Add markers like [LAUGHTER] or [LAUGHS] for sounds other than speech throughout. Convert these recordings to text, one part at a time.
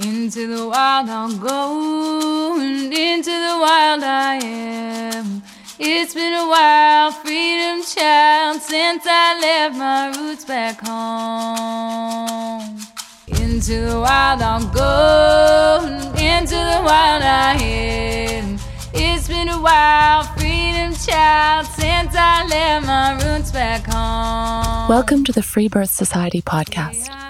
Into the wild I'll go, and into the wild I am. It's been a while, freedom child, since I left my roots back home. Into the wild I'll go, and into the wild I am. It's been a while, freedom child, since I left my roots back home. Welcome to the Free Birth Society podcast.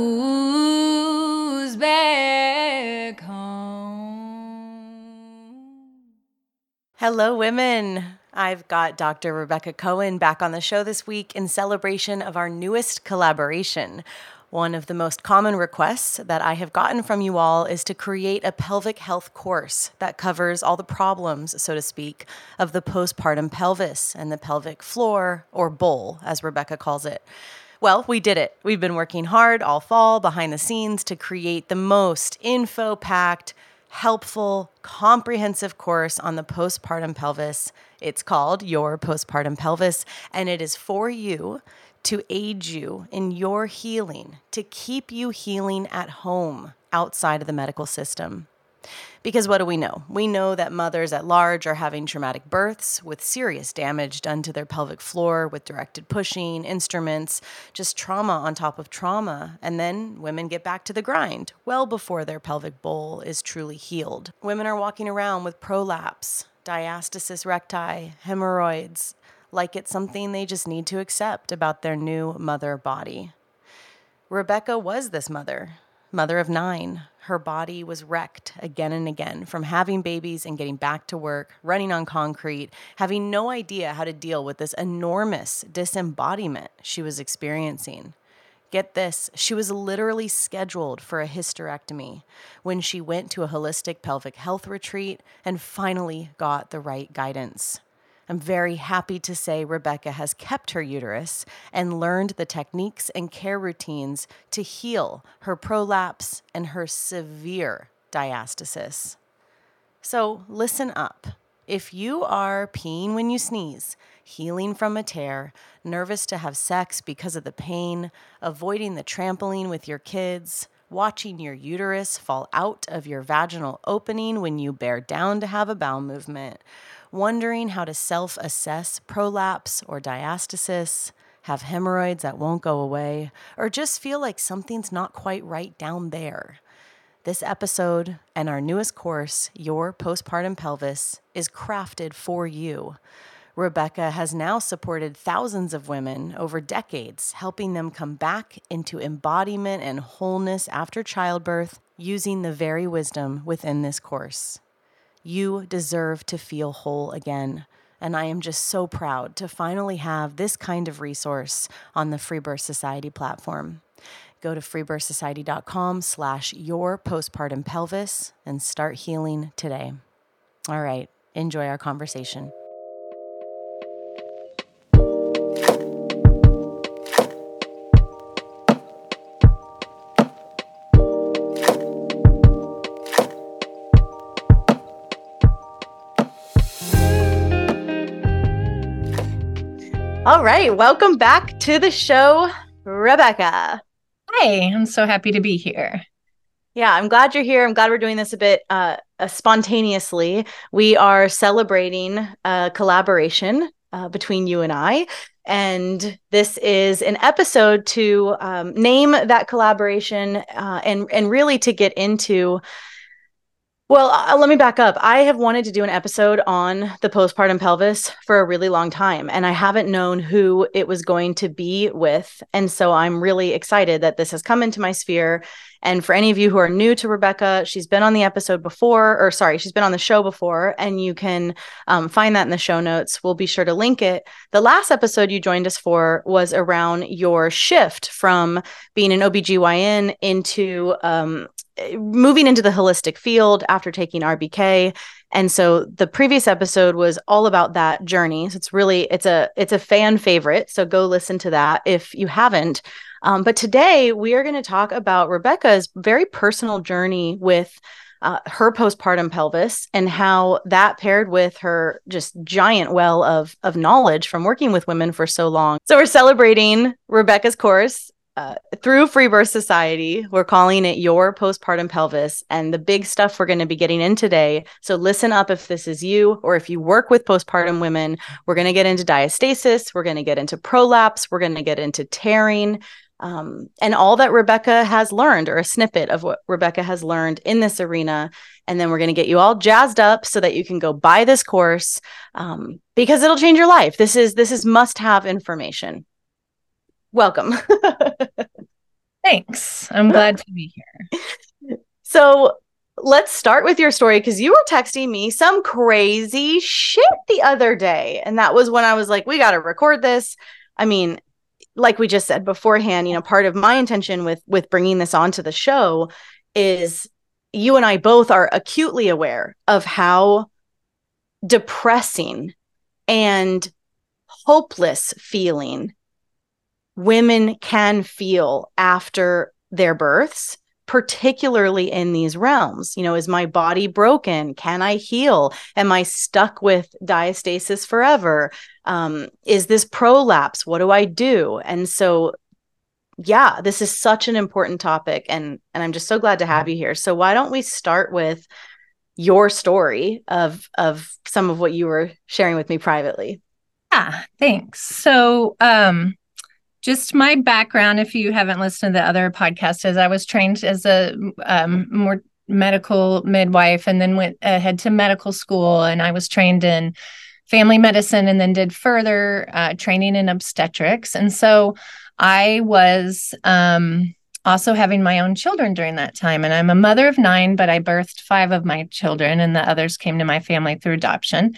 Roots back home. Hello, women. I've got Dr. Rebecca Cohen back on the show this week in celebration of our newest collaboration. One of the most common requests that I have gotten from you all is to create a pelvic health course that covers all the problems, so to speak, of the postpartum pelvis and the pelvic floor, or bowl, as Rebecca calls it. Well, we did it. We've been working hard all fall behind the scenes to create the most info packed, helpful, comprehensive course on the postpartum pelvis. It's called Your Postpartum Pelvis, and it is for you to aid you in your healing, to keep you healing at home outside of the medical system. Because what do we know? We know that mothers at large are having traumatic births with serious damage done to their pelvic floor with directed pushing, instruments, just trauma on top of trauma. And then women get back to the grind well before their pelvic bowl is truly healed. Women are walking around with prolapse, diastasis recti, hemorrhoids, like it's something they just need to accept about their new mother body. Rebecca was this mother, mother of nine. Her body was wrecked again and again from having babies and getting back to work, running on concrete, having no idea how to deal with this enormous disembodiment she was experiencing. Get this, she was literally scheduled for a hysterectomy when she went to a holistic pelvic health retreat and finally got the right guidance. I'm very happy to say Rebecca has kept her uterus and learned the techniques and care routines to heal her prolapse and her severe diastasis. So listen up. If you are peeing when you sneeze, healing from a tear, nervous to have sex because of the pain, avoiding the trampoline with your kids, watching your uterus fall out of your vaginal opening when you bear down to have a bowel movement, wondering how to self assess prolapse or diastasis, have hemorrhoids that won't go away, or just feel like something's not quite right down there. This episode and our newest course, Your Postpartum Pelvis, is crafted for you. Rebecca has now supported thousands of women over decades, helping them come back into embodiment and wholeness after childbirth using the very wisdom within this course. You deserve to feel whole again. And I am just so proud to finally have this kind of resource on the Free Birth Society platform. Go to freebirthsociety.com slash your postpartum pelvis and start healing today. All right, enjoy our conversation. All right, welcome back to the show, Rebecca. Hi, I'm so happy to be here. Yeah, I'm glad you're here. I'm glad we're doing this a bit uh, uh, spontaneously. We are celebrating a collaboration uh, between you and I. And this is an episode to um, name that collaboration uh, and, and really to get into Well, uh, let me back up. I have wanted to do an episode on the postpartum pelvis for a really long time, and I haven't known who it was going to be with. And so I'm really excited that this has come into my sphere. And for any of you who are new to Rebecca, she's been on the episode before, or sorry, she's been on the show before, and you can um, find that in the show notes. We'll be sure to link it. The last episode you joined us for was around your shift from being an OBGYN into um, moving into the holistic field after taking RBK. And so the previous episode was all about that journey. So it's really it's a it's a fan favorite. So go listen to that if you haven't. Um, but today we are going to talk about Rebecca's very personal journey with uh, her postpartum pelvis and how that paired with her just giant well of of knowledge from working with women for so long. So we're celebrating Rebecca's course uh, through Free Birth Society. We're calling it Your Postpartum Pelvis, and the big stuff we're going to be getting in today. So, listen up if this is you, or if you work with postpartum women. We're going to get into diastasis, we're going to get into prolapse, we're going to get into tearing. Um, and all that Rebecca has learned, or a snippet of what Rebecca has learned in this arena. And then we're going to get you all jazzed up so that you can go buy this course um, because it'll change your life. This is this is must have information welcome. [LAUGHS] Thanks. I'm glad to be here. So let's start with your story because you were texting me some crazy shit the other day. And that was when I was like, we got to record this. I mean, like we just said beforehand, you know, part of my intention with with bringing this onto the show is you and I both are acutely aware of how depressing and hopeless feeling women can feel after their births particularly in these realms. You know is my body broken? Can i heal? Am i stuck with diastasis forever? Um, is this prolapse? What do i do? And so yeah this is such an important topic and and i'm just so glad to have you here. So why don't we start with your story of of some of what you were sharing with me privately? Yeah thanks. So um just my background if you haven't listened to the other podcast is i was trained as a um, more medical midwife and then went ahead to medical school. And i was trained in family medicine and then did further uh, training in obstetrics. And so i was um, also having my own children during that time. And i'm a mother of nine but i birthed five of my children and the others came to my family through adoption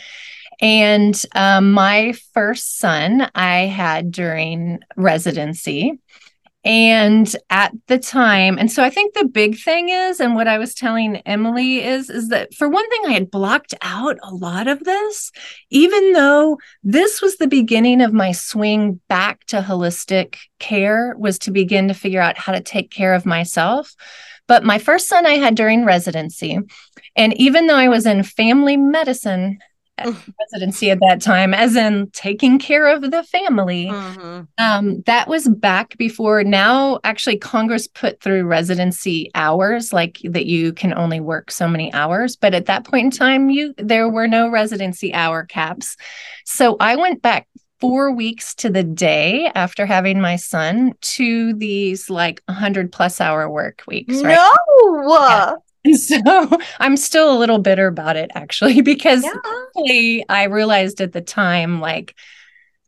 and um, my first son I had during residency. And at the time, and so I think the big thing is, and what I was telling Emilee is, is that for one thing, I had blocked out a lot of this, even though this was the beginning of my swing back to holistic care, was to begin to figure out how to take care of myself. But my first son I had during residency. And even though I was in family medicine residency at that time, as in taking care of the family. Mm-hmm. Um, that was back before now, actually, Congress put through residency hours, like that you can only work so many hours. But at that point in time, you there were no residency hour caps. So I went back four weeks to the day after having my son to these like 100 plus hour work weeks right no yeah. [LAUGHS] so I'm still a little bitter about it actually, [LAUGHS] because yeah. I realized at the time, like,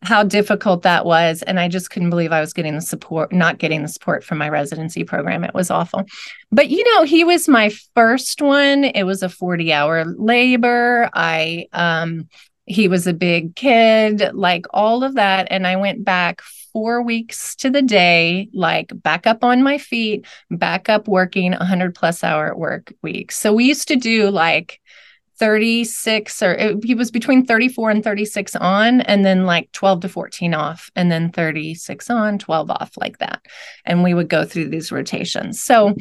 how difficult that was. And I just couldn't believe I was getting the support, not getting the support from my residency program. It was awful. But, you know, he was my first one. It was a 40 hour labor. I, um, he was a big kid, like all of that. And I went back four weeks to the day, like back up on my feet, back up working 100 plus hour work weeks. So we used to do like 36 or it, he was between 34 and 36 on and then like 12 to 14 off and then 36 on 12 off like that and we would go through these rotations so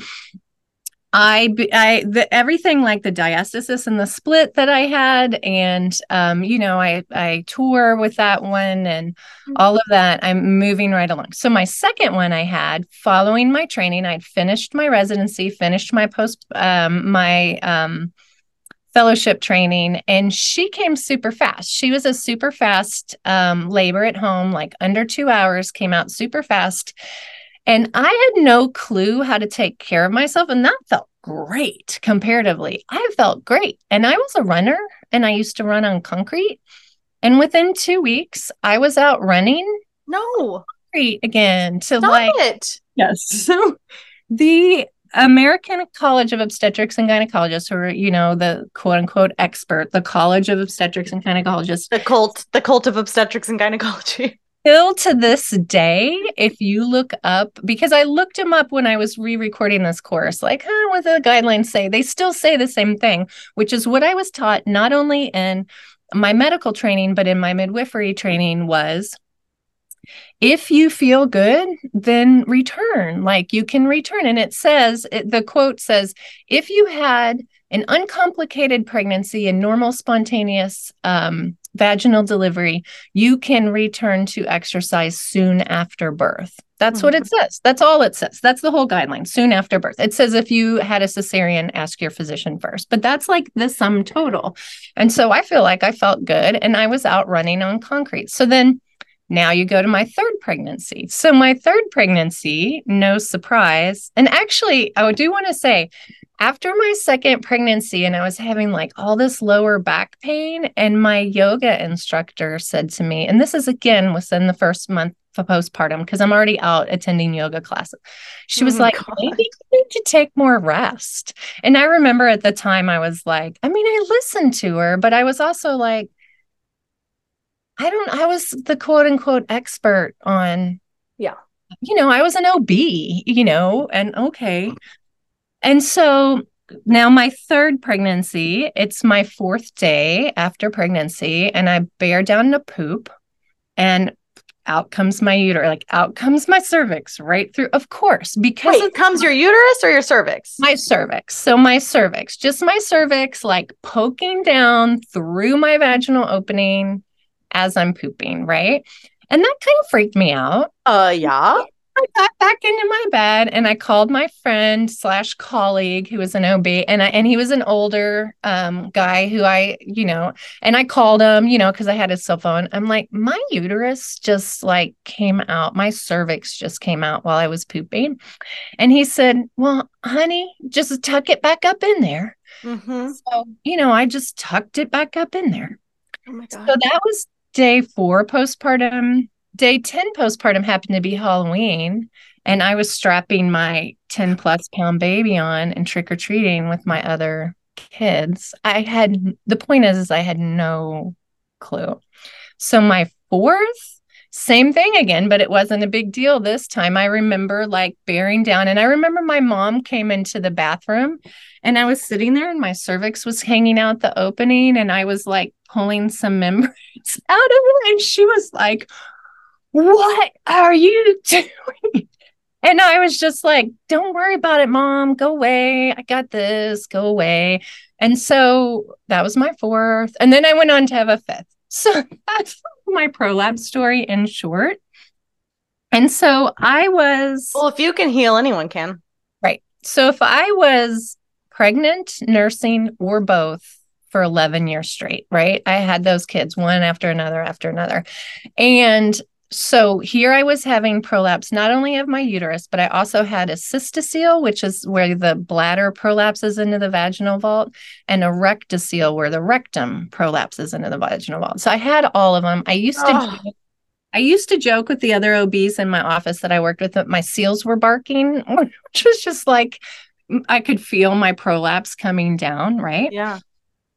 I, I, the, everything like the diastasis and the split that I had, and um, you know, I, I tour with that one and mm-hmm. all of that. I'm moving right along. So my second one I had, following my training, I'd finished my residency, finished my post, um, my um, fellowship training, and she came super fast. She was a super fast um, labor at home, like under two hours, came out super fast And I had no clue how to take care of myself. And that felt great comparatively. I felt great. And I was a runner and I used to run on concrete. And within two weeks, I was out running. No. Concrete again to Stop like it. Yes. [LAUGHS] So the American College of Obstetrics and Gynecologists, or you know, the quote unquote expert, the College of Obstetrics and Gynecologists, The cult, the cult of obstetrics and gynecology. [LAUGHS] still to this day, if you look up, because I looked them up when I was re-recording this course, like, huh, what the guidelines say, they still say the same thing, which is what I was taught not only in my medical training, but in my midwifery training was if you feel good, then return. Like you can return. And it says, it, the quote says, if you had an uncomplicated pregnancy and normal spontaneous um, vaginal delivery, you can return to exercise soon after birth. That's what it mm-hmm. says. That's all it says. That's the whole guideline soon after birth. It says if you had a cesarean, ask your physician first, but that's like the sum total. And so I feel like I felt good and I was out running on concrete. So then now you go to my third pregnancy. So my third pregnancy, no surprise. And actually, I do want to say, after my second pregnancy, and I was having like all this lower back pain, and my yoga instructor said to me, and this is again within the first month of postpartum, because I'm already out attending yoga classes. She oh was Oh, like, God. maybe you need to take more rest. And I remember at the time, I was like, I mean, I listened to her, but I was also like, I don't, I was the quote unquote expert on, Yeah. you know, I was an OB, you know, and okay. And so now my third pregnancy, it's my fourth day after pregnancy, and I bear down to poop, and out comes my uterus, like out comes my cervix right through, of course, because Wait, of comes your uterus or your cervix? my cervix. So my cervix, just my cervix, like poking down through my vaginal opening as I'm pooping, right? And that kind of freaked me out. uh, yeah. I got back into my bed and I called my friend slash colleague who was an OB and I and he was an older um guy who I, you know, and I called him, you know, because I had his cell phone. I'm like, my uterus just like came out, my cervix just came out while I was pooping. And he said, Well, honey, just tuck it back up in there. Mm-hmm. So, you know, I just tucked it back up in there. Oh my god. So that was day four postpartum. Day 10 postpartum happened to be Halloween. And I was strapping my 10 plus pound baby on and trick or treating with my other kids. I had the point is, is I had no clue. So my fourth, same thing again, but it wasn't a big deal this time. I remember like bearing down, and I remember my mom came into the bathroom and I was sitting there and my cervix was hanging out the opening and I was like pulling some [LAUGHS] membranes out of it. And she was like, What are you doing? [LAUGHS] And I was just like, Don't worry about it, mom. Go away. I got this. Go away. And so that was my fourth. And then I went on to have a fifth. [LAUGHS] So that's my prolapse story in short. And so I was. well, if you can heal, anyone can. Right. So if I was pregnant, nursing, or both for 11 years straight, right? I had those kids one after another after another. And so here I was having prolapse not only of my uterus, but I also had a cystocele, which is where the bladder prolapses into the vaginal vault, and a rectocele, where the rectum prolapses into the vaginal vault. So I had all of them. I used to Oh. I used to joke with the other OBs in my office that I worked with that my seals were barking, [LAUGHS] which was just like I could feel my prolapse coming down, right? Yeah.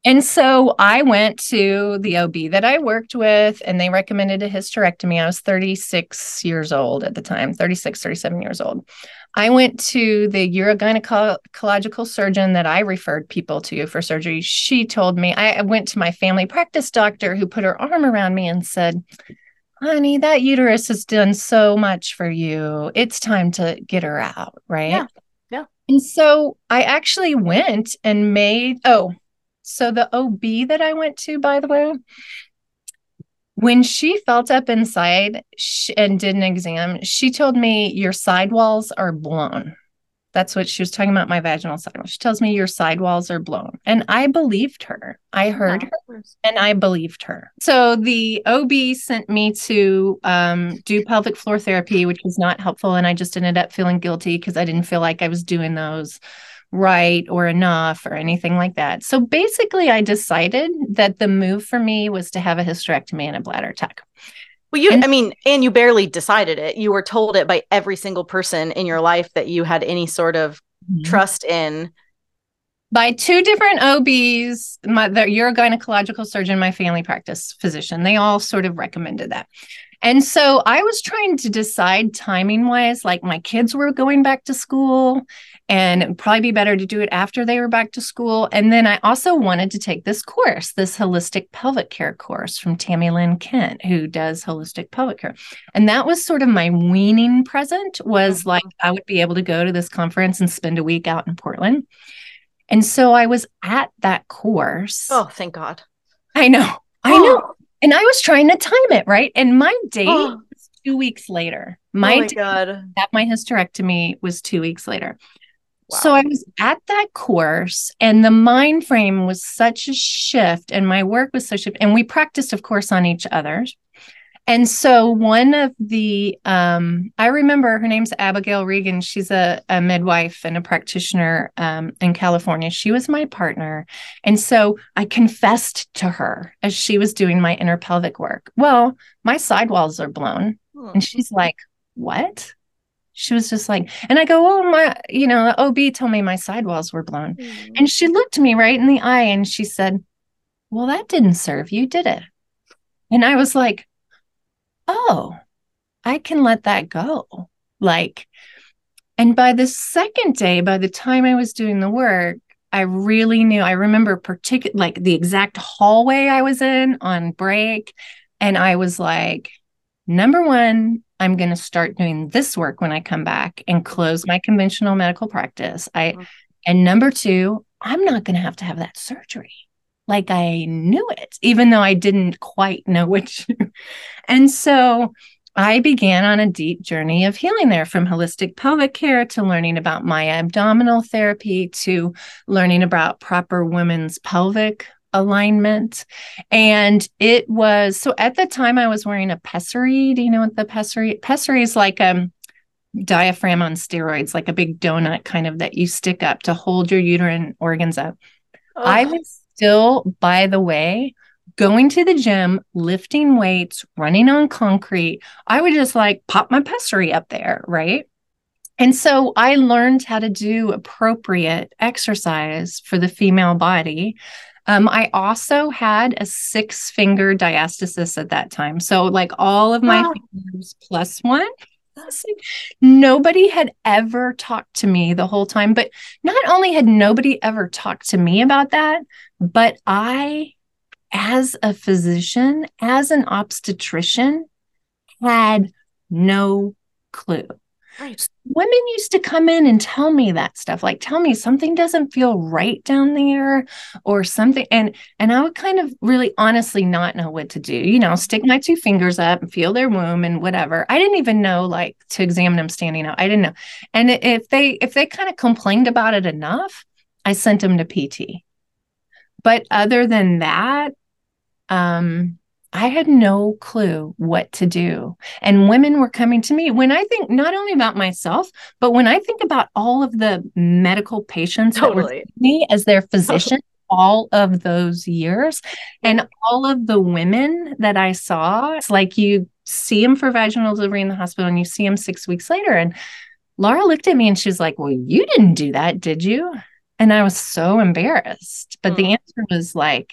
And so I went to the OB that I worked with, and they recommended a hysterectomy. I was 36 years old at the time, 36, 37 years old. I went to the urogynecological surgeon that I referred people to for surgery. She told me, I I went to my family practice doctor who put her arm around me and said, Honey, that uterus has done so much for you. It's time to get her out, right? Yeah. Yeah. And so I actually went and made, oh, so the OB that I went to, by the way, when she felt up inside and did an exam, she told me your sidewalls are blown. That's what she was talking about my vaginal sidewall. She tells me your sidewalls are blown. And I believed her. I heard her and I believed her. So the OB sent me to um, do pelvic floor therapy, which was not helpful. And I just ended up feeling guilty because I didn't feel like I was doing those right or enough or anything like that. So basically, I decided that the move for me was to have a hysterectomy and a bladder tuck. Well, you, and, I mean, and you barely decided it. You were told it by every single person in your life that you had any sort of mm-hmm. trust in. By two different OBs, my, the, urogynecological surgeon, my family practice physician. They all sort of recommended that. And so I was trying to decide timing wise, like my kids were going back to school and probably be better to do it after they were back to school. And then I also wanted to take this course, this holistic pelvic care course from Tami Lynn Kent, who does holistic pelvic care. And that was sort of my weaning present was mm-hmm. like I would be able to go to this conference and spend a week out in Portland. And so I was at that course. Oh, thank God. I know. I oh. know. And I was trying to time it, right? And my date oh. was two weeks later. My, oh my God. at my hysterectomy was two weeks later. So I was at that course and the mind frame was such a shift and my work was such a and we practiced of course on each other. And so one of the um I remember her name's Abigail Regan. She's a, a midwife and a practitioner um, in California. She was my partner. And so I confessed to her as she was doing my inner pelvic work. Well, my sidewalls are blown. Hmm. And she's like, What? She was just like, and I go, oh my, you know, the OB told me my sidewalls were blown. Mm-hmm. And she looked me right in the eye and she said, Well, that didn't serve you, did it? And I was like, Oh, I can let that go. Like, and by the second day, by the time I was doing the work, I really knew. I remember particular like the exact hallway I was in on break. And I was like, number one, I'm going to start doing this work when I come back and close my conventional medical practice. I mm-hmm. and number 2, I'm not going to have to have that surgery. Like I knew it, even though I didn't quite know which. [LAUGHS] and so I began on a deep journey of healing there from holistic pelvic care to learning about Maya abdominal therapy to learning about proper women's pelvic alignment. And it was so at the time I was wearing a pessary. Do you know what the pessary? Pessary is like a um, diaphragm on steroids, like a big donut kind of that you stick up to hold your uterine organs up. Oh. I was still, by the way, going to the gym, lifting weights, running on concrete. I would just like pop my pessary up there, right? And so I learned how to do appropriate exercise for the female body um, I also had a six finger diastasis at that time. So, like all of my wow. fingers plus one. Nobody had ever talked to me the whole time. But not only had nobody ever talked to me about that, but I, as a physician, as an obstetrician, had no clue. Right. Women used to come in and tell me that stuff, like tell me something doesn't feel right down there or something. And and I would kind of really honestly not know what to do. You know, stick my two fingers up and feel their womb and whatever. I didn't even know like to examine them standing up. I didn't know. And if they if they kind of complained about it enough, I sent them to PT. But other than that, um, I had no clue what to do. And women were coming to me when I think not only about myself, but when I think about all of the medical patients totally. me as their [LAUGHS] physician. all of those years and all of the women that I saw, it's like you see them for vaginal delivery in the hospital and you see them six weeks later. And Laura looked at me and she's like, Well, you didn't do that, did you? And I was so embarrassed. But mm. the answer was like,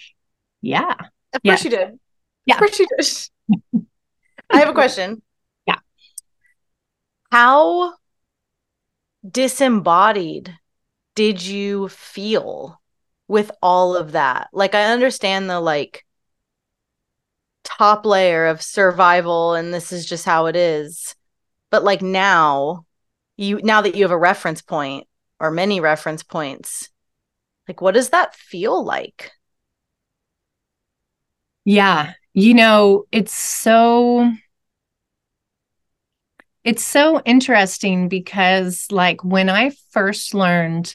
Yeah. Of course yeah. you did. Yeah. Of course you did. I have a question. [LAUGHS] Yeah. How disembodied did you feel with all of that? Like I understand the like top layer of survival and this is just how it is. But like now, you now that you have a reference point or many reference points, like what does that feel like? Yeah, you know, it's so it's so interesting because like when I first learned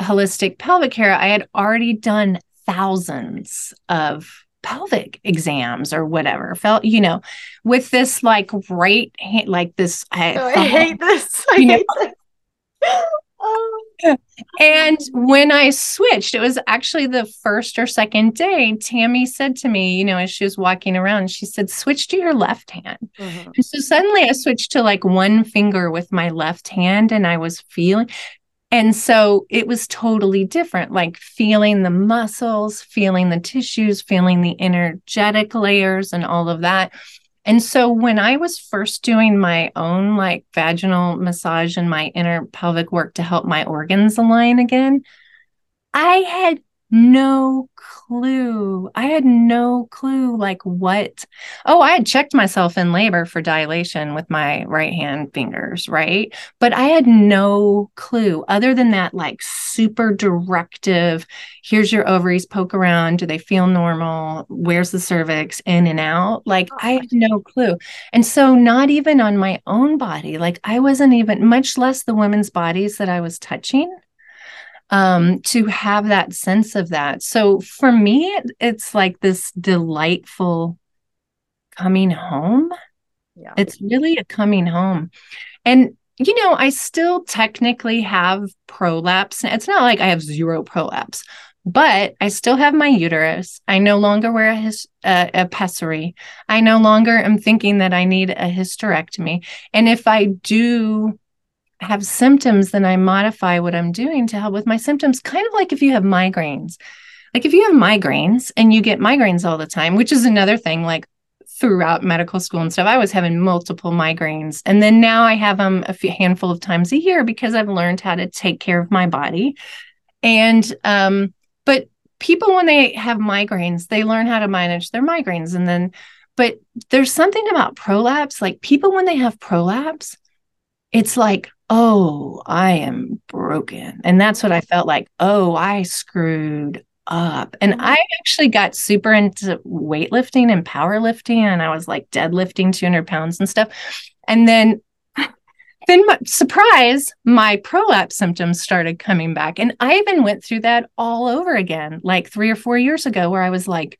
holistic pelvic care, I had already done thousands of pelvic exams or whatever. Felt you know with this like right hand like this i, oh, I hate this. I hate know, this [LAUGHS] oh. And when I switched, it was actually the first or second day. Tami said to me, you know, as she was walking around, she said, switch to your left hand. Mm-hmm. And so suddenly I switched to like one finger with my left hand and I was feeling. And so it was totally different, like feeling the muscles, feeling the tissues, feeling the energetic layers, and all of that. And so when I was first doing my own like vaginal massage and my inner pelvic work to help my organs align again, I had no clue. I had no clue like what. Oh, I had checked myself in labor for dilation with my right hand fingers, right? But I had no clue other than that like super directive, here's your ovaries, poke around, do they feel normal? Where's the cervix in and out? Like I had no clue. And so not even on my own body, like I wasn't even much less the women's bodies that I was touching um, to have that sense of that. So for me, it's like this delightful coming home. Yeah. It's really a coming home. And you know, I still technically have prolapse. It's not like I have zero prolapse, but I still have my uterus. I no longer wear a, his, uh, a pessary. I no longer am thinking that I need a hysterectomy. And if I do have symptoms, then I modify what I'm doing to help with my symptoms. Kind of like if you have migraines. Like if you have migraines and you get migraines all the time, which is another thing, like throughout medical school and stuff, I was having multiple migraines. And then now I have them a few handful of times a year because I've learned how to take care of my body. And um, but people when they have migraines, they learn how to manage their migraines. And then, but there's something about prolapse, like people when they have prolapse, it's like oh, I am broken. And that's what I felt like. Oh, I screwed up. And mm-hmm. I actually got super into weightlifting and powerlifting. And I was like deadlifting 200 pounds and stuff. And then, [LAUGHS] then my, surprise, my prolapse symptoms started coming back. And I even went through that all over again, like three or four years ago, where I was like,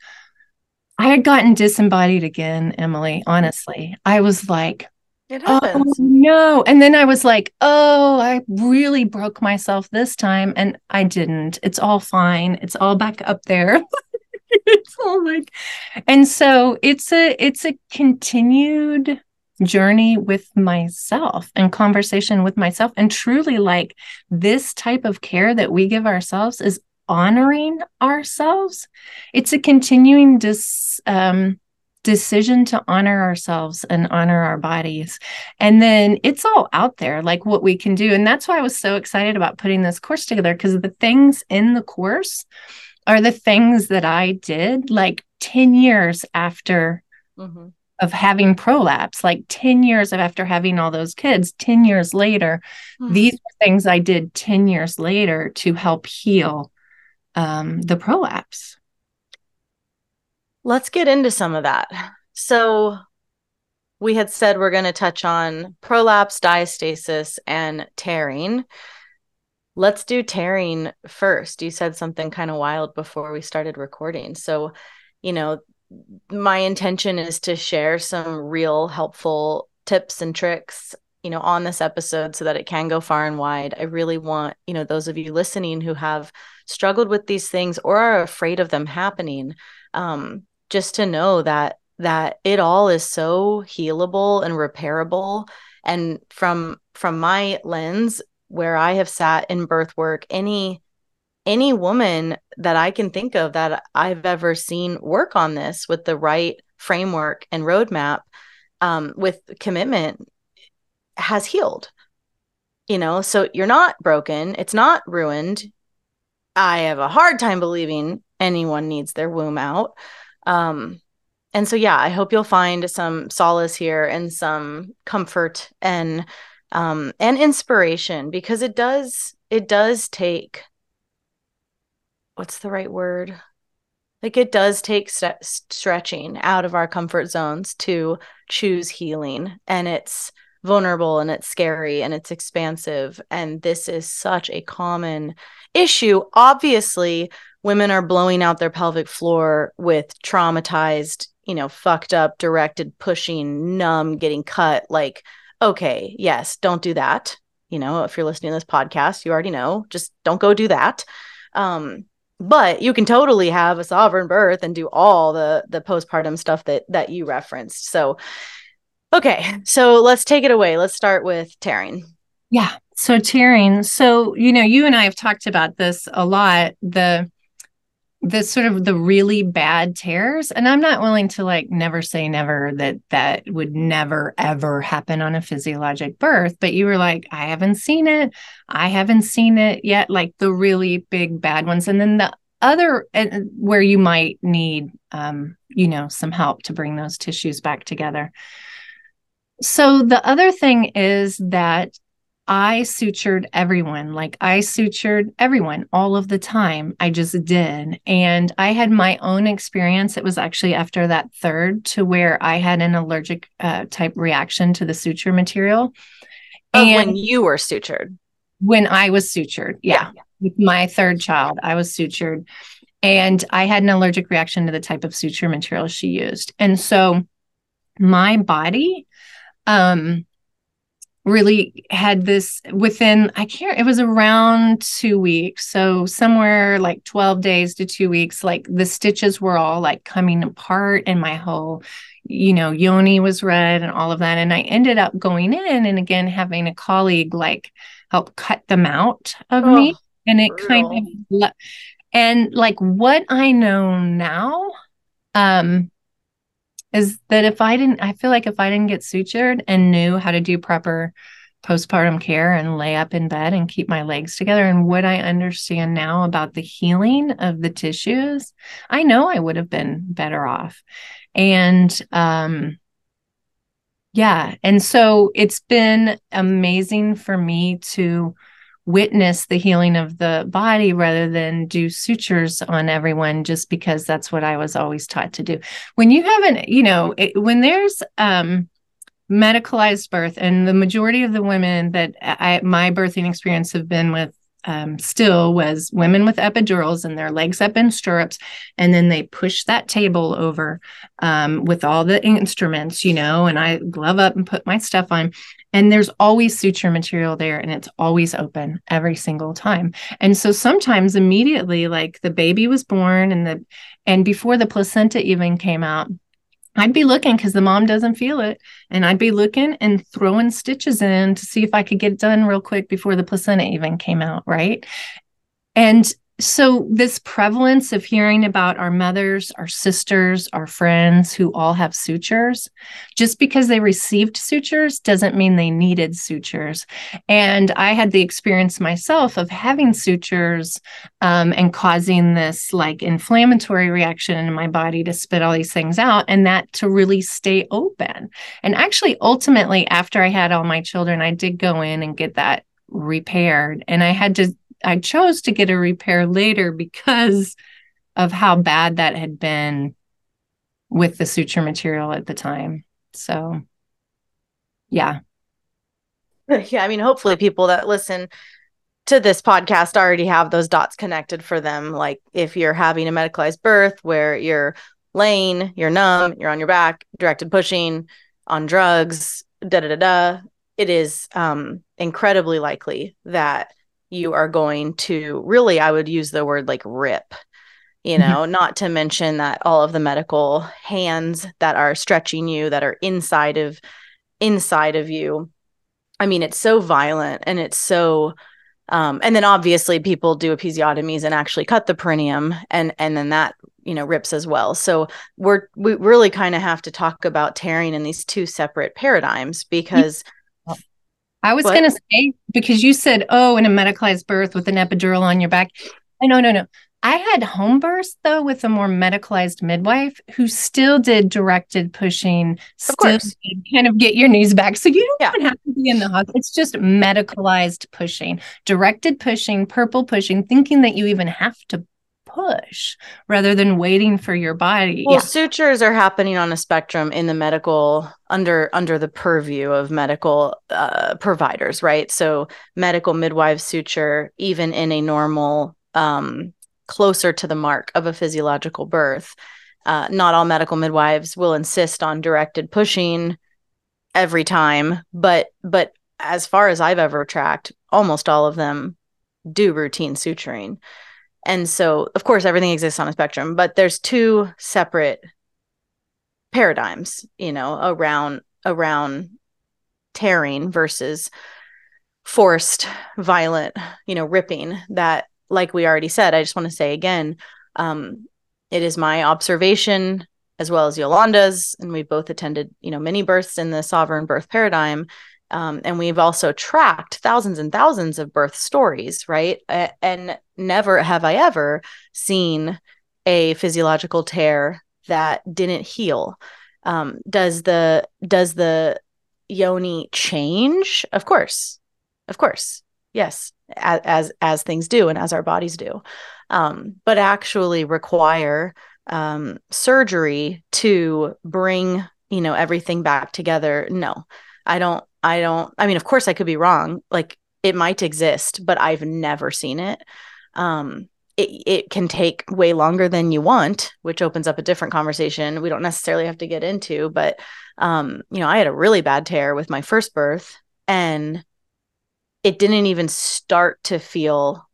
I had gotten disembodied again, Emilee. Honestly, I was like, it happens. Oh, no. And then I was like, oh, I really broke myself this time. And I didn't. It's all fine. It's all back up there. [LAUGHS] it's all like and so it's a it's a continued journey with myself and conversation with myself and truly like this type of care that we give ourselves is honoring ourselves it's a continuing dis um decision to honor ourselves and honor our bodies. And then it's all out there, like what we can do. And that's why I was so excited about putting this course together because the things in the course are the things that I did like 10 years after. Mm-hmm. Of having prolapse, like 10 years of after having all those kids, 10 years later, mm-hmm. these are things I did 10 years later to help heal um, the prolapse. Let's get into some of that. So, we had said we're going to touch on prolapse, diastasis, and tearing. Let's do tearing first. You said something kind of wild before we started recording. So, you know, my intention is to share some real helpful tips and tricks you know on this episode so that it can go far and wide i really want you know those of you listening who have struggled with these things or are afraid of them happening um, just to know that that it all is so healable and repairable. And from from my lens where i have sat in birth work any any woman that i can think of that i've ever seen work on this with the right framework and roadmap um, with commitment has healed. You know so you're not broken. It's not ruined. I have a hard time believing anyone needs their womb out um, and so, yeah, I hope you'll find some solace here and some comfort and um, and inspiration because it does it does take what's the right word like it does take st- stretching out of our comfort zones to choose healing and it's vulnerable and it's scary and it's expansive. And this is such a common issue. Obviously, women are blowing out their pelvic floor with traumatized, you know, fucked up, directed, pushing, numb, getting cut. Like, okay, yes, don't do that. You know, if you're listening to this podcast, you already know, just don't go do that. Um, but you can totally have a sovereign birth and do all the the postpartum stuff that that you referenced. So, okay, so let's take it away. Let's start with tearing. Yeah. So tearing. So you know, you and I have talked about this a lot. The the sort of the really bad tears and i'm not willing to like never say never that that would never ever happen on a physiologic birth but you were like i haven't seen it. I haven't seen it yet like the really big bad ones and then the other uh, where you might need um you know some help to bring those tissues back together. So the other thing is that I sutured everyone. Like I sutured everyone all of the time. I just did. And I had my own experience. It was actually after that third to where I had an allergic uh, type reaction to the suture material. and when you were sutured. When I was sutured. Yeah. yeah. With my third child, I was sutured. And I had an allergic reaction to the type of suture material she used. And so my body, um, really had this within i can't it was around two weeks. So somewhere like 12 days to two weeks like the stitches were all like coming apart and my whole you know yoni was red and all of that. And i ended up going in and again having a colleague like help cut them out of oh, me and it kind of and like what i know now um is that if I didn't, I feel like if I didn't get sutured and knew how to do proper postpartum care and lay up in bed and keep my legs together and what I understand now about the healing of the tissues, I know I would have been better off. And um yeah, and so it's been amazing for me to witness the healing of the body rather than do sutures on everyone just because that's what I was always taught to do. When you haven't, you know, it, when there's um medicalized birth and the majority of the women that I my birthing experience have been with um, still was women with epidurals and their legs up in stirrups and then they push that table over um, with all the instruments you know and i glove up and put my stuff on and there's always suture material there and it's always open every single time and so sometimes immediately like the baby was born and the and before the placenta even came out I'd be looking because the mom doesn't feel it. And I'd be looking and throwing stitches in to see if I could get it done real quick before the placenta even came out. Right. And so this prevalence of hearing about our mothers our sisters our friends who all have sutures just because they received sutures doesn't mean they needed sutures. And i had the experience myself of having sutures um, and causing this like inflammatory reaction in my body to spit all these things out and that to really stay open. And actually ultimately after i had all my children i did go in and get that repaired. And i had to I chose to get a repair later because of how bad that had been with the suture material at the time. So, yeah. [LAUGHS] Yeah, I mean, hopefully, people that listen to this podcast already have those dots connected for them. Like, if you're having a medicalized birth where you're laying, you're numb, you're on your back, directed pushing, on drugs, da da da da, it is um, incredibly likely that you are going to really, I would use the word like rip, you mm-hmm. know, mm-hmm. not to mention that all of the medical hands that are stretching you, that are inside of inside of you. I mean, it's so violent and it's so um, and then obviously people do episiotomies and actually cut the perineum and and then that you know rips as well so we're we really kind of have to talk about tearing in these two separate paradigms because I was going to say because you said, "Oh, in a medicalized birth with an epidural on your back." I no, no, no. I had home births though with a more medicalized midwife who still did directed pushing, still kind of get your knees back. So you don't yeah. have to be in the hospital. It's just medicalized pushing, directed pushing, purple pushing, thinking that you even have to push rather than waiting for your body. Well, yeah. sutures are happening on a spectrum in the medical under under the purview of medical uh, providers, right? So medical midwife suture, even in a normal, um, closer to the mark of a physiological birth. Uh, not all medical midwives will insist on directed pushing every time, but but as far as I've ever tracked, almost all of them do routine suturing. And so, of course, everything exists on a spectrum, but there's two separate paradigms, you know, around around tearing versus forced violent, you know, ripping that like we already said, I just want to say again, um, it is my observation as well as Yolanda's, and we've both attended, you know, many births in the sovereign birth paradigm um, and we've also tracked thousands and thousands of birth stories, right? and never have I ever seen a physiological tear that didn't heal. Um, does the does the yoni change? Of course, of course, yes, as as, as things do and as our bodies do, um, but actually require um, surgery to bring you know everything back together. No, I don't I don't, I mean, of course I could be wrong. Like it might exist, but I've never seen it. Um, it, it can take way longer than you want, which opens up a different conversation we don't necessarily have to get into. But, um, you know, I had a really bad tear with my first birth and it didn't even start to feel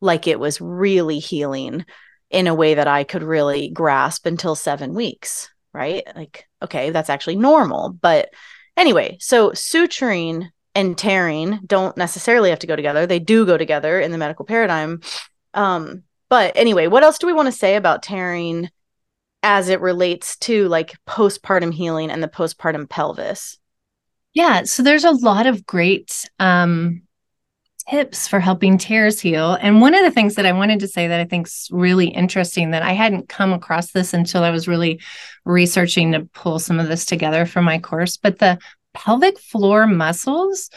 like it was really healing in a way that I could really grasp until seven weeks, right? Like, okay, that's actually normal. But Anyway, so suturing and tearing don't necessarily have to go together. They do go together in the medical paradigm. Um, but anyway, what else do we want to say about tearing as it relates to like postpartum healing and the postpartum pelvis? Yeah, so there's a lot of great um, tips for helping tears heal. And one of the things that I wanted to say that I think is really interesting that I hadn't come across this until I was really researching to pull some of this together for my course, but the pelvic floor muscles.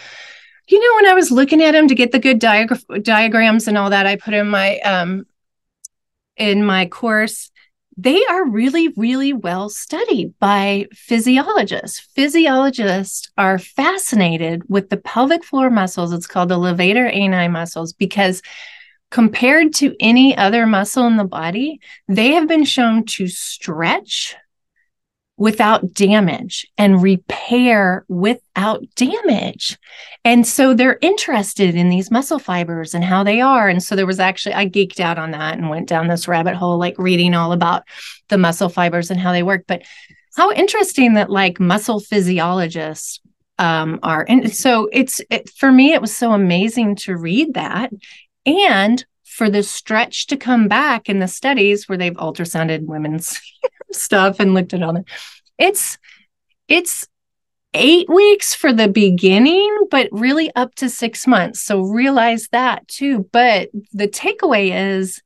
You know when i was looking at them to get the good diag- diagrams and all that i put in my um in my course they are really really well studied by physiologists. Physiologists are fascinated with the pelvic floor muscles. It's called the levator ani muscles because compared to any other muscle in the body they have been shown to stretch without damage and repair without damage. And so they're interested in these muscle fibers and how they are. And so there was actually, I geeked out on that and went down this rabbit hole, like reading all about the muscle fibers and how they work. But how interesting that like muscle physiologists um, are. And so it's, it, for me, it was so amazing to read that. And for the stretch to come back in the studies where they've ultrasounded women's [LAUGHS] stuff and looked at all that. It's it's eight weeks for the beginning, but really up to six months. So realize that too. But the takeaway is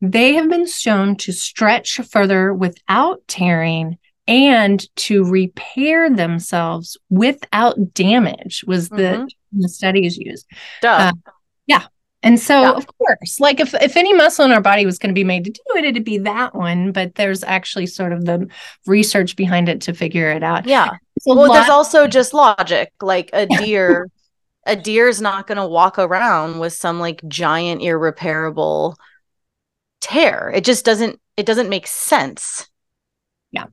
they have been shown to stretch further without tearing and to repair themselves without damage was the, mm-hmm. the studies used. Uh, yeah. And so, yeah. of course, like if, if any muscle in our body was going to be made to do it, it'd be that one. But there's actually sort of the research behind it to figure it out. Yeah. Well, lot- there's also just logic. Like a [LAUGHS] deer, a deer's not going to walk around with some like giant irreparable tear. It just doesn't. It doesn't make sense. Yeah.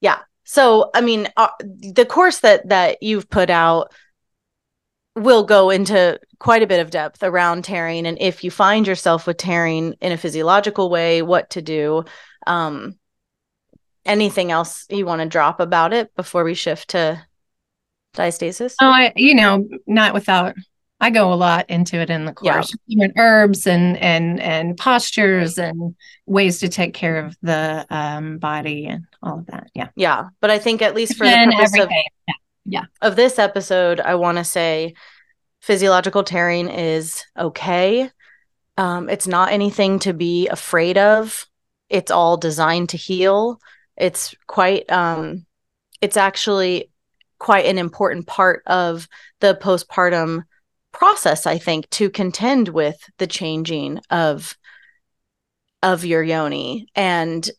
Yeah. So, I mean, uh, the course that that you've put out will go into quite a bit of depth around tearing and if you find yourself with tearing in a physiological way what to do um anything else you want to drop about it before we shift to diastasis oh I, you know not without i go a lot into it in the course yeah. herbs and and and postures and ways to take care of the um body and all of that yeah yeah but i think at least for and the purpose everything. of yeah yeah. Of this episode i want to say physiological tearing is okay. Um, it's not anything to be afraid of. It's all designed to heal. It's quite um, it's actually quite an important part of the postpartum process i think to contend with the changing of of your yoni and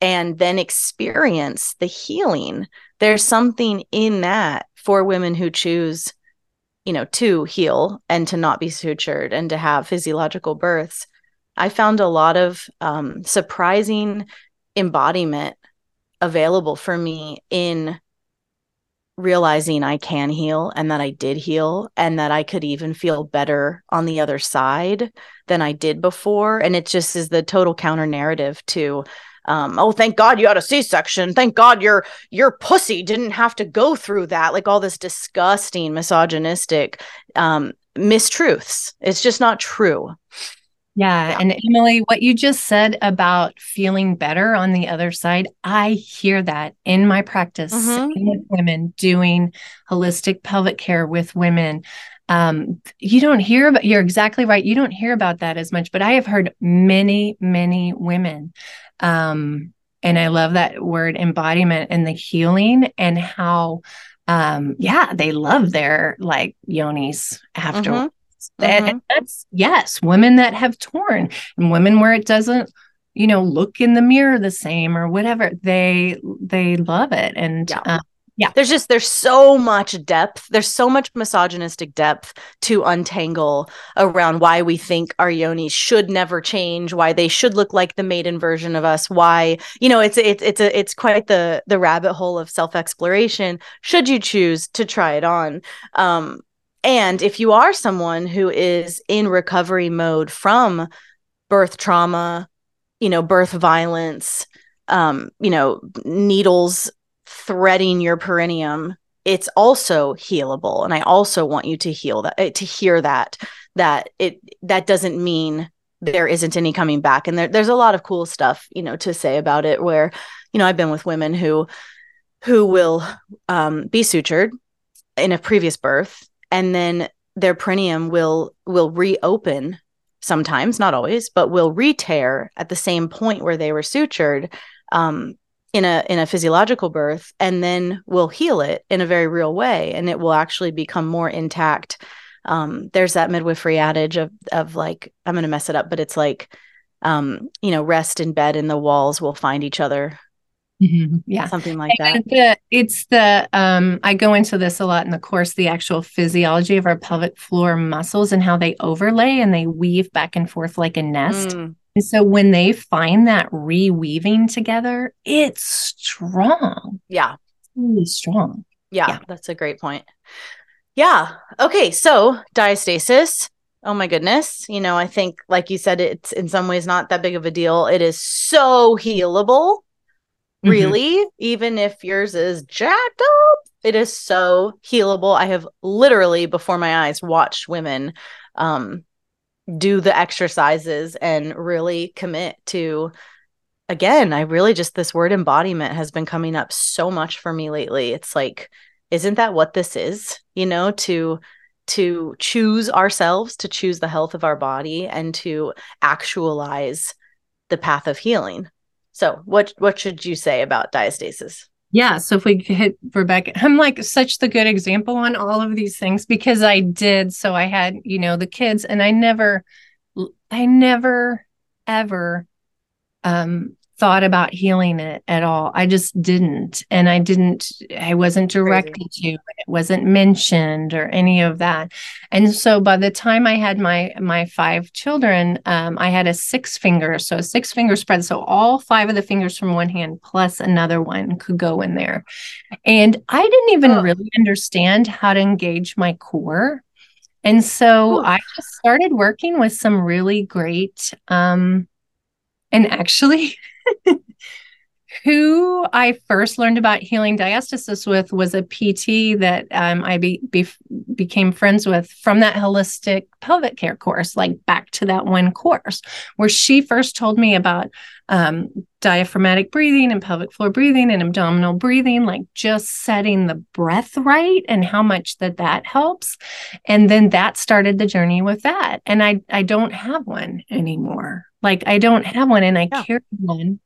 and then experience the healing there's something in that for women who choose you know to heal and to not be sutured and to have physiological births i found a lot of um, surprising embodiment available for me in realizing I can heal and that I did heal and that I could even feel better on the other side than I did before. And it just is the total counter narrative to um, oh thank god you had a c-section thank god your your pussy didn't have to go through that like all this disgusting misogynistic um mistruths it's just not true yeah. yeah. And Emilee, what you just said about feeling better on the other side, I hear that in my practice mm-hmm. with women doing holistic pelvic care with women. Um, you don't hear about, you're exactly right. You don't hear about that as much, but I have heard many, many women. Um, and I love that word embodiment and the healing and how, um, yeah, they love their like yonis after. Mm-hmm Mm-hmm. That's yes, women that have torn and women where it doesn't, you know, look in the mirror the same or whatever. They they love it. And yeah. Uh, yeah. There's just there's so much depth. There's so much misogynistic depth to untangle around why we think our yonis should never change, why they should look like the maiden version of us, why, you know, it's it's it's a it's quite the the rabbit hole of self-exploration should you choose to try it on. Um and if you are someone who is in recovery mode from birth trauma, you know, birth violence, um, you know, needles threading your perineum, it's also healable. And I also want you to heal that, eh, to hear that, that it, that doesn't mean there isn't any coming back. And there, there's a lot of cool stuff, you know, to say about it where, you know, I've been with women who, who will um, be sutured in a previous birth and then their perineum will will reopen sometimes not always but will re-tear at the same point where they were sutured um, in a in a physiological birth and then we'll heal it in a very real way and it will actually become more intact um, there's that midwifery adage of of like i'm going to mess it up but it's like um, you know rest in bed and the walls will find each other Mm-hmm. Yeah. Something like and that. The, it's the, um, I go into this a lot in the course, the actual physiology of our pelvic floor muscles and how they overlay and they weave back and forth like a nest. Mm. And so when they find that reweaving together, it's strong. Yeah. It's really strong. Yeah, yeah. That's a great point. Yeah. Okay. So diastasis. Oh my goodness. You know, I think, like you said, it's in some ways not that big of a deal. It is so healable Mm-hmm. really mm-hmm. even if yours is jacked up it is so healable i have literally before my eyes watched women um, do the exercises and really commit to again i really just this word embodiment has been coming up so much for me lately. It's like isn't that what this is? You know to to choose ourselves to choose the health of our body and to actualize the path of healing. So, what what should you say about diastasis? Yeah. So if we hit Rebecca, I'm like such the good example on all of these things because I did. So I had, you know, the kids and I never, I never ever um thought about healing it at all. I just didn't. And I didn't, I wasn't directed to, it wasn't mentioned or any of that. And so by the time I had my my five children, um, I had a six finger, so a six finger spread. So all five of the fingers from one hand plus another one could go in there. And I didn't even oh. really understand how to engage my core. And so. I just started working with some really great um and actually [LAUGHS] [LAUGHS] who I first learned about healing diastasis with was a PT that um, I be, be, became friends with from that holistic pelvic care course, like back to that one course where she first told me about um, diaphragmatic breathing and pelvic floor breathing and abdominal breathing, like just setting the breath right and how much that that helps. And then that started the journey with that. And I I don't have one anymore. Like I don't have one and I yeah. carried one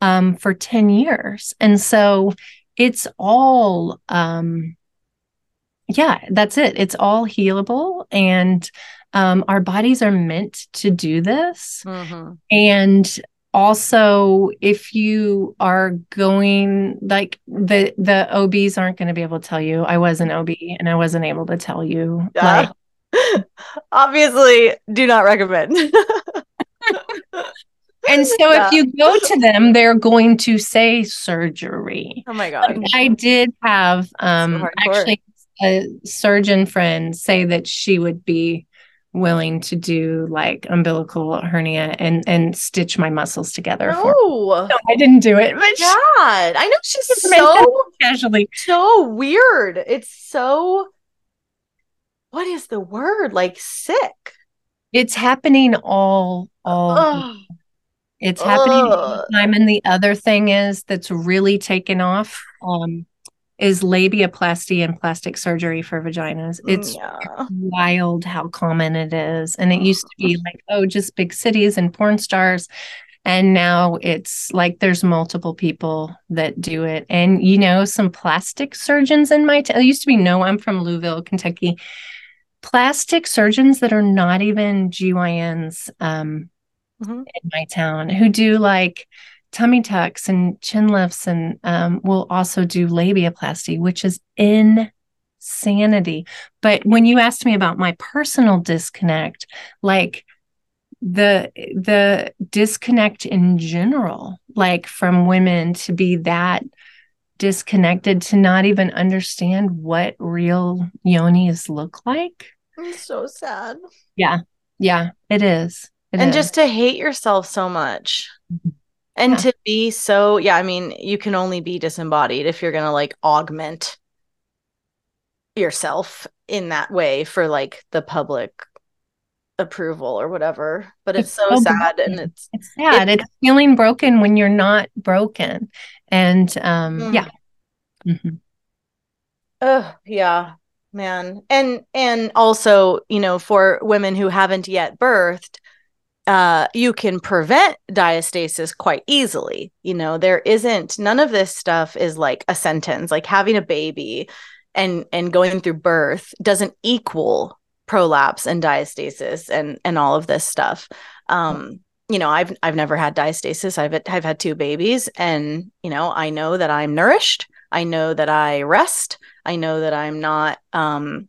um, for 10 years. And so it's all, um, yeah, that's it. It's all healable. And um, our bodies are meant to do this. Mm-hmm. And also if you are going like the the obs aren't going to be able to tell you i was an ob and i wasn't able to tell you like, [LAUGHS] obviously do not recommend [LAUGHS] and so if you go to them they're going to say surgery oh my god i did have um so actually a surgeon friend say that she would be willing to do like umbilical hernia and and stitch my muscles together. Oh, no, I didn't do it, but God, I know she's so casually, so weird. It's so. What is the word? Like sick. It's happening all all. It's happening all the time, and the other thing is that's really taken off. Um, is labiaplasty and plastic surgery for vaginas. Mm, it's yeah. wild how common it is. And it used to be like, oh, just big cities and porn stars. And now it's like there's multiple people that do it. And, you know, some plastic surgeons in my town, it used to be, no, I'm from Louisville, Kentucky. Plastic surgeons that are not even GYNs um, mm-hmm. in my town who do like, tummy tucks and chin lifts and um, we'll also do labiaplasty which is insanity. But when you asked me about my personal disconnect like the the disconnect in general like from women to be that disconnected to not even understand what real yonis look like. It's so sad. Yeah. Yeah it is it and is. just to hate yourself so much mm-hmm and yeah. to be so yeah i mean you can only be disembodied if you're gonna like augment yourself in that way for like the public approval or whatever but it's, it's so, so, sad broken. and it's it's sad it, it's feeling broken when you're not broken and um mm. yeah mm-hmm. oh yeah man and and also you know for women who haven't yet birthed uh, you can prevent diastasis quite easily. You know, there isn't none of this stuff is like a sentence. Like having a baby and and going through birth doesn't equal prolapse and diastasis and and all of this stuff. Um, you know, I've I've never had diastasis. I've I've had two babies, and you know, I know that I'm nourished. I know that I rest. I know that I'm not um,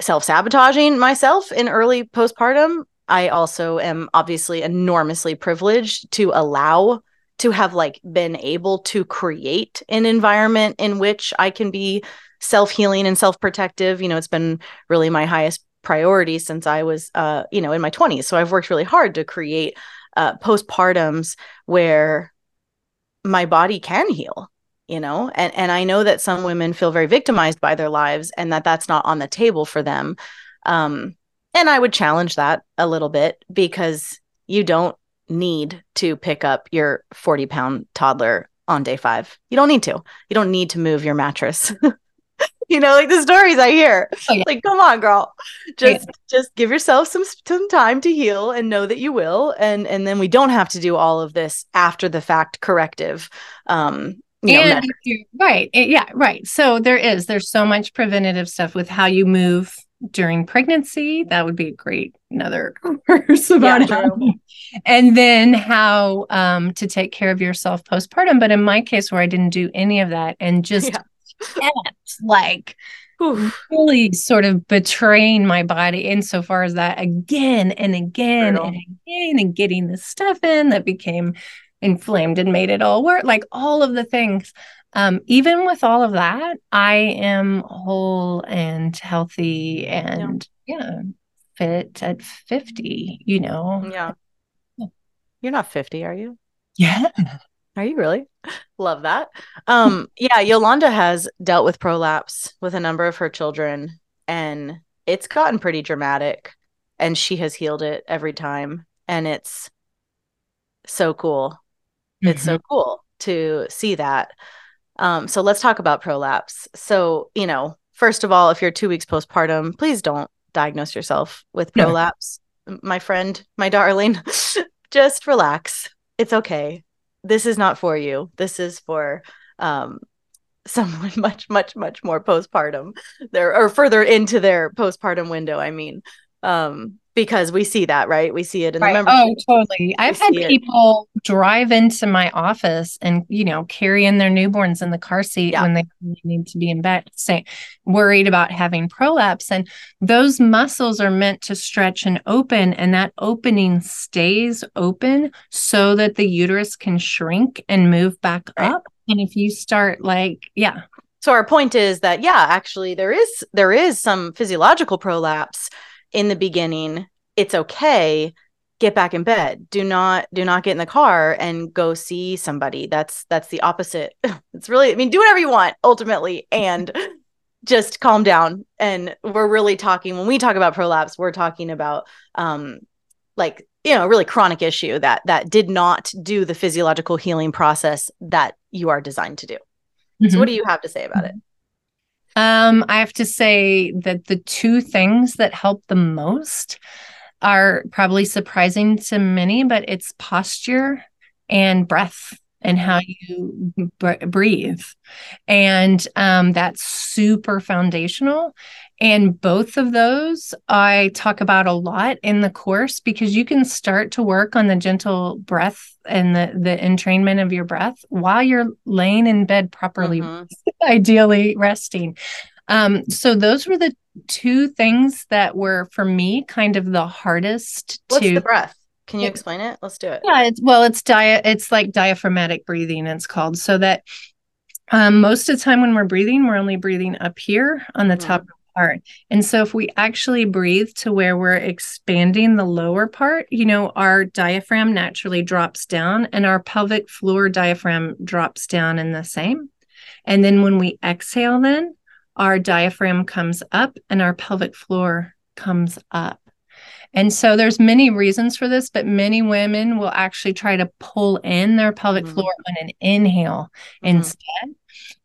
self sabotaging myself in early postpartum I also am obviously enormously privileged to allow to have like been able to create an environment in which I can be self-healing and self-protective. You know, it's been really my highest priority since I was uh, you know, in my 20s. So I've worked really hard to create uh postpartums where my body can heal you know and and i know that some women feel very victimized by their lives and that that's not on the table for them um and I would challenge that a little bit because you don't need to pick up your 40 pound toddler on day five. You don't need to. You don't need to move your mattress. [LAUGHS] you know, like the stories I hear. Oh, yeah. Like, come on, girl. Just yeah. just give yourself some some time to heal and know that you will. And and then we don't have to do all of this after the fact corrective. Um you know, and you, right. Yeah, right. So there is, there's so much preventative stuff with how you move during pregnancy. That would be a great another [LAUGHS] course about yeah, it. And then how um, to take care of yourself postpartum. But in my case, where I didn't do any of that and just yeah. like Oof. really sort of betraying my body insofar as that again and again Brutal. and again and getting the stuff in that became inflamed and made it all work like all of the things um, even with all of that, I am whole and healthy and yeah. yeah, fit at 50, you know. Yeah. You're not 50, are you? Yeah. Are you really? [LAUGHS] Love that. Um, yeah, Yolanda has dealt with prolapse with a number of her children, and it's gotten pretty dramatic, and she has healed it every time. And it's so cool. Mm-hmm. It's so mm-hmm. cool to see that. Um, so let's talk about prolapse. So, you know, first of all, if you're two weeks postpartum, please don't diagnose yourself with prolapse. No. My friend, my darling, [LAUGHS] just relax. It's okay. This is not for you. This is for um, [LAUGHS] someone much, much, much more postpartum. There or further into their postpartum window. I mean, um, because we see that, right? We see it in the Right. membership. Oh, totally. I've had see it. people drive into my office and, you know, carry in their newborns in the car seat Yeah. when they need to be in bed, say, worried about having prolapse. And those muscles are meant to stretch and open, and that opening stays open so that the uterus can shrink and move back Right. up. And if you start like, yeah, So our point is that yeah, actually there is there is some physiological prolapse in the beginning. It's okay. Get back in bed. Do not do not get in the car and go see somebody. That's that's the opposite. [LAUGHS] It's really I mean do whatever you want ultimately and [LAUGHS] just calm down. And we're really talking when we talk about prolapse, we're talking about um like you know, a really chronic issue that that did not do the physiological healing process that you are designed to do. So Mhm. what do you have to say about it? Um, I have to say that the two things that help the most are probably surprising to many, but it's posture and breath and how you br- breathe. And um, that's super foundational. And both of those I talk about a lot in the course because you can start to work on the gentle breath and the, the entrainment of your breath while you're laying in bed properly Mhm. [LAUGHS] ideally resting. Um, so those were the two things that were for me kind of the hardest What's to the breath? Can you explain it? Let's do it. yeah, it's well, it's dia it's like diaphragmatic breathing, it's called. So that um most of the time when we're breathing, we're only breathing up here on the Mhm. top part. And so if we actually breathe to where we're expanding the lower part, you know, our diaphragm naturally drops down and our pelvic floor diaphragm drops down in the same. And then when we exhale, then our diaphragm comes up and our pelvic floor comes up. And so there's many reasons for this, but many women will actually try to pull in their pelvic Mhm. floor on an inhale Mhm. instead.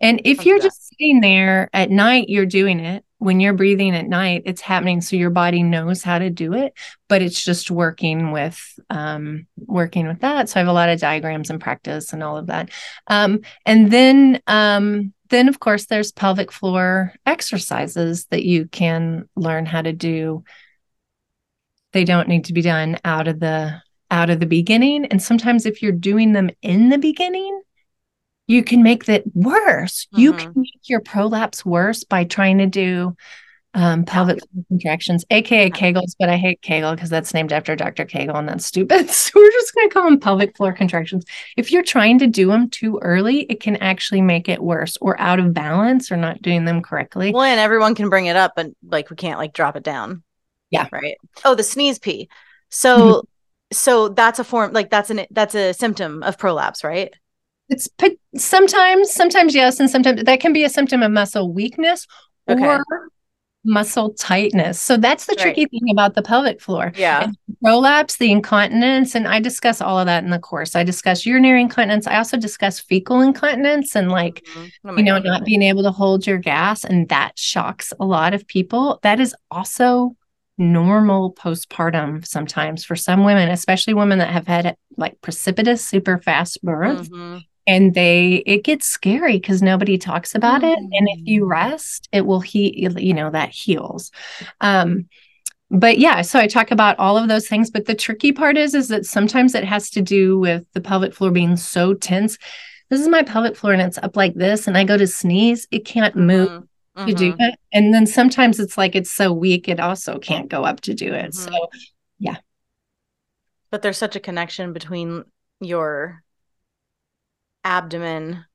And if you're that? just sitting there at night, you're doing it. When you're breathing at night, it's happening. So your body knows how to do it, but it's just working with um, working with that. So I have a lot of diagrams and practice and all of that. Um, and then um, then of course there's pelvic floor exercises that you can learn how to do. They don't need to be done out of the out of the beginning. And sometimes if you're doing them in the beginning, you can make that worse. You Mhm. can make your prolapse worse by trying to do um, pelvic floor contractions, aka Kegels, but I hate Kegel because that's named after Dr. Kegel and that's stupid. [LAUGHS] So we're just going to call them pelvic floor contractions. If you're trying to do them too early, it can actually make it worse or out of balance or not doing them correctly. Well, and everyone can bring it up, but like we can't like drop it down. Yeah. Right. Oh, the sneeze pee. So, so that's a form like that's an that's a symptom of prolapse, right? It's sometimes, sometimes yes, and sometimes that can be a symptom of muscle weakness Okay. or muscle tightness. So that's the Right. tricky thing about the pelvic floor. Yeah. And prolapse, the incontinence, and I discuss all of that in the course. I discuss urinary incontinence. I also discuss fecal incontinence and like, Mhm. Oh you know, God. not being able to hold your gas. And that shocks a lot of people. That is also normal postpartum sometimes for some women, especially women that have had like precipitous, super fast births Mhm. And they it gets scary because nobody talks about it and if you Mm. rest it will heal you know that heals um but yeah so i talk about all of those things but the tricky part is is that sometimes it has to do with the pelvic floor being so tense this is my pelvic floor and it's up like this and i go to sneeze it can't move Mhm. to do Mhm. it and then sometimes it's like it's so weak it also can't go up to do it so yeah. But there's such a connection between your abdomen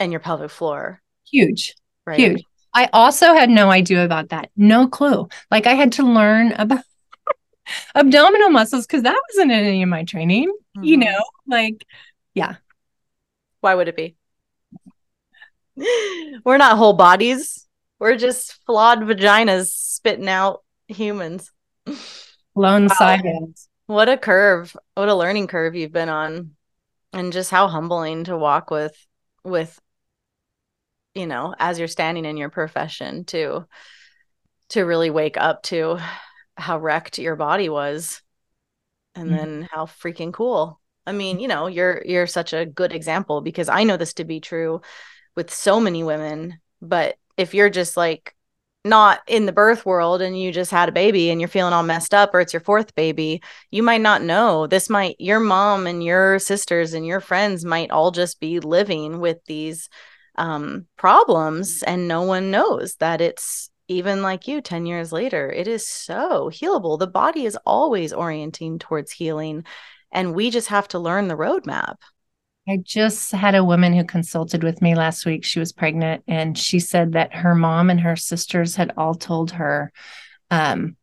and your pelvic floor, huge right? Huge. I also had no idea about that. No clue. Like I had to learn about [LAUGHS] abdominal muscles because that wasn't in any of my training. You Mhm. know, like yeah. Why would it be? [LAUGHS] We're not whole bodies. We're just flawed vaginas spitting out humans. [LAUGHS] lone Wow. What a curve. What a learning curve you've been on. And just how humbling to walk with with you know, as you're standing in your profession to to really wake up to how wrecked your body was and Mhm. then how freaking cool. I mean, you know, you're you're such a good example because I know this to be true with so many women, but if you're just like not in the birth world and you just had a baby and you're feeling all messed up or it's your fourth baby, you might not know. This might, your mom and your sisters and your friends might all just be living with these um, problems and no one knows that it's even like you 10 years later. It is so healable. The body is always orienting towards healing and we just have to learn the roadmap. I just had a woman who consulted with me last week. She was pregnant and she said that her mom and her sisters had all told her um,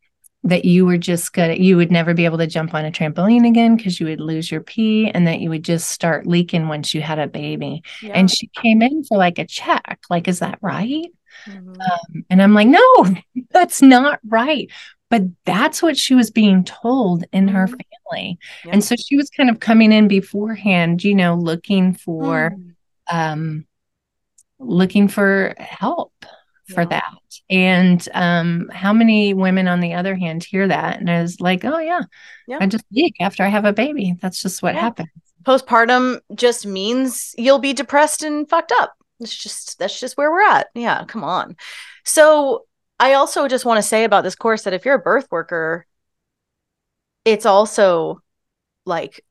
that you were just gonna, you would never be able to jump on a trampoline again because you would lose your pee and that you would just start leaking once you had a baby. Yeah. And she came in for like a check. Like, is that right? Mm-hmm. Um, and I'm like, no, [LAUGHS] that's not right but that's what she was being told in her mm-hmm. family yep. and so she was kind of coming in beforehand you know looking for mm. um looking for help for that and um how many women on the other hand hear that and is like oh yeah, yeah. i just leak after i have a baby that's just what yeah. happens postpartum just means you'll be depressed and fucked up it's just that's just where we're at yeah come on so I also just want to say about this course that if you're a birth worker, it's also like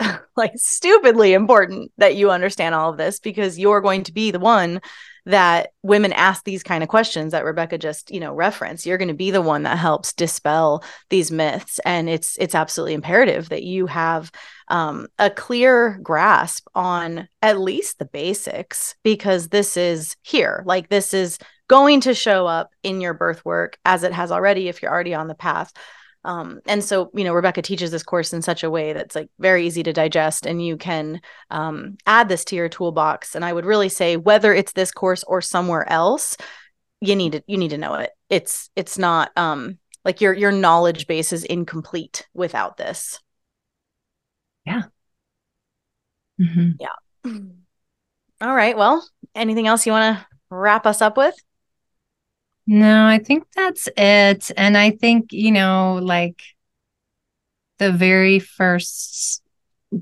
[LAUGHS] like stupidly important that you understand all of this because you're going to be the one that women ask these kind of questions that Rebecca just, you know, referenced. You're going to be the one that helps dispel these myths and it's it's absolutely imperative that you have um, a clear grasp on at least the basics because this is here. Like this is going to show up in your birth work as it has already if you're already on the path. Um, and so, you know, Rebecca teaches this course in such a way that's like very easy to digest, and you can um, add this to your toolbox. And I would really say, whether it's this course or somewhere else, you need to you need to know it. It's it's not um, like your your knowledge base is incomplete without this. Yeah. Mm-hmm. Yeah. All right. Well, anything else you want to wrap us up with? No, I think that's it. And I think, you know, like the very first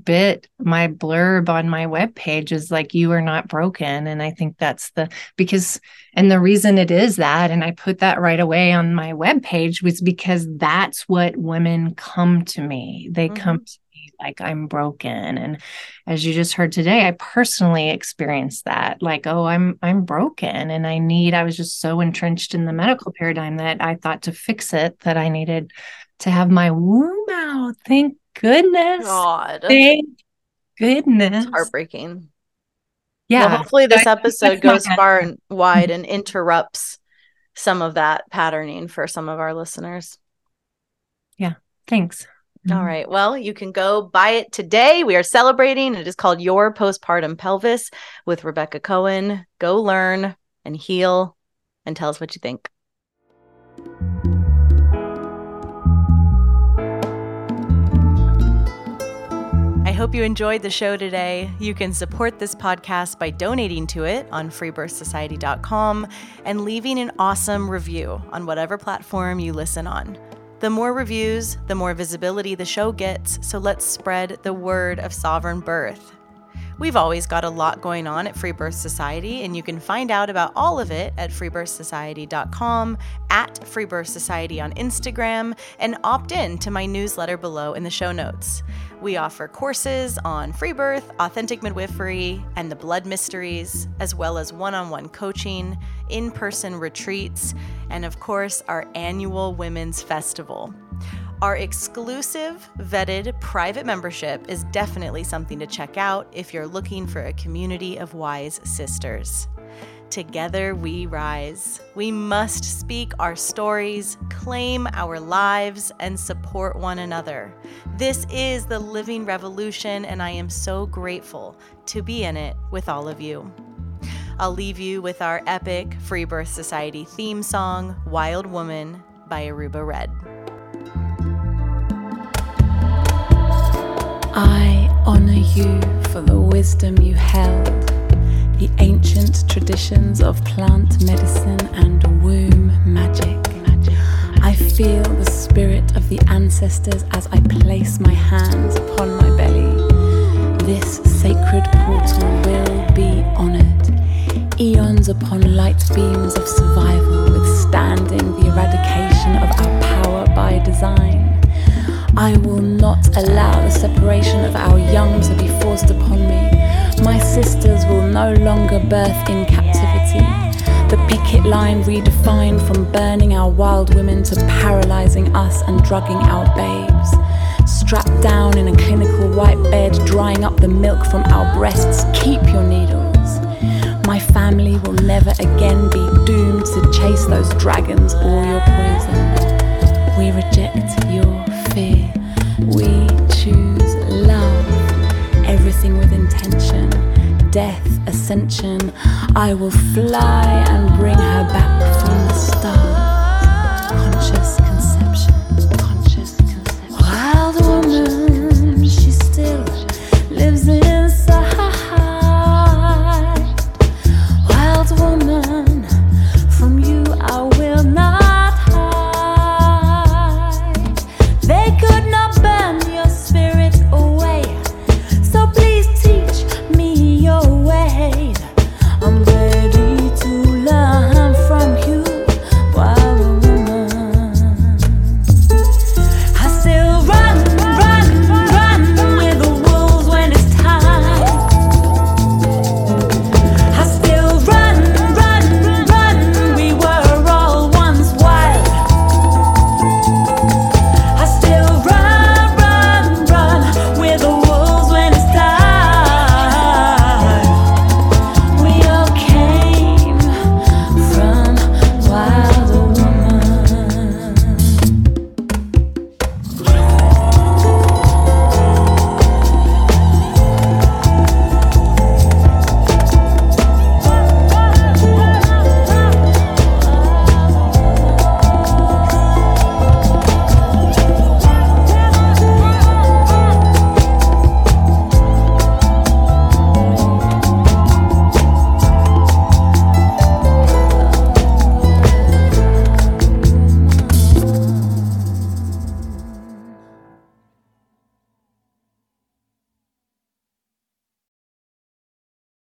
bit, my blurb on my web page is like, you are not broken. And I think that's the because, and the reason it is that, and I put that right away on my web page was because that's what women come to me. They mm-hmm. come to like I'm broken. And as you just heard today, I personally experienced that. Like, oh, I'm I'm broken and I need, I was just so entrenched in the medical paradigm that I thought to fix it that I needed to have my womb out. Thank goodness. God. Thank goodness. It's heartbreaking. Yeah. Well, hopefully this episode goes far and [LAUGHS] wide and interrupts some of that patterning for some of our listeners. Yeah. Thanks. All mm-hmm. Well, you can go buy it today. We are celebrating. It is called Your Postpartum Pelvis with Rebecca Cohen. Go learn and heal and tell us what you think. I hope you enjoyed the show today. You can support this podcast by donating to it on freebirthsociety.com and leaving an awesome review on whatever platform you listen on. The more reviews, the more visibility the show gets, so let's spread the word of sovereign birth. We've always got a lot going on at Free Birth Society, and you can find out about all of it at freebirthsociety.com, at Free Birth Society on Instagram, and opt in to my newsletter below in the show notes. We offer courses on free birth, authentic midwifery, and the blood mysteries, as well as one on one coaching, in person retreats, and of course, our annual Women's Festival. Our exclusive, vetted private membership is definitely something to check out if you're looking for a community of wise sisters. Together we rise. We must speak our stories, claim our lives, and support one another. This is the living revolution, and I am so grateful to be in it with all of you. I'll leave you with our epic Free Birth Society theme song, Wild Woman by Aruba Red. I honor you for the wisdom you held, the ancient traditions of plant medicine and womb magic. I feel the spirit of the ancestors as I place my hands upon my belly. This sacred portal will be honored. Eons upon light beams of survival withstand demanding the eradication of our power by design. I will not allow the separation of our young to be forced upon me. My sisters will no longer birth in captivity. The picket line redefined from burning our wild women to paralyzing us and drugging our babes. Strapped down in a clinical white bed, drying up the milk from our breasts, keep your needles. My family will never again be doomed to chase those dragons or your poison. We reject your fear. We choose love. Everything with intention. Death, ascension. I will fly and bring her back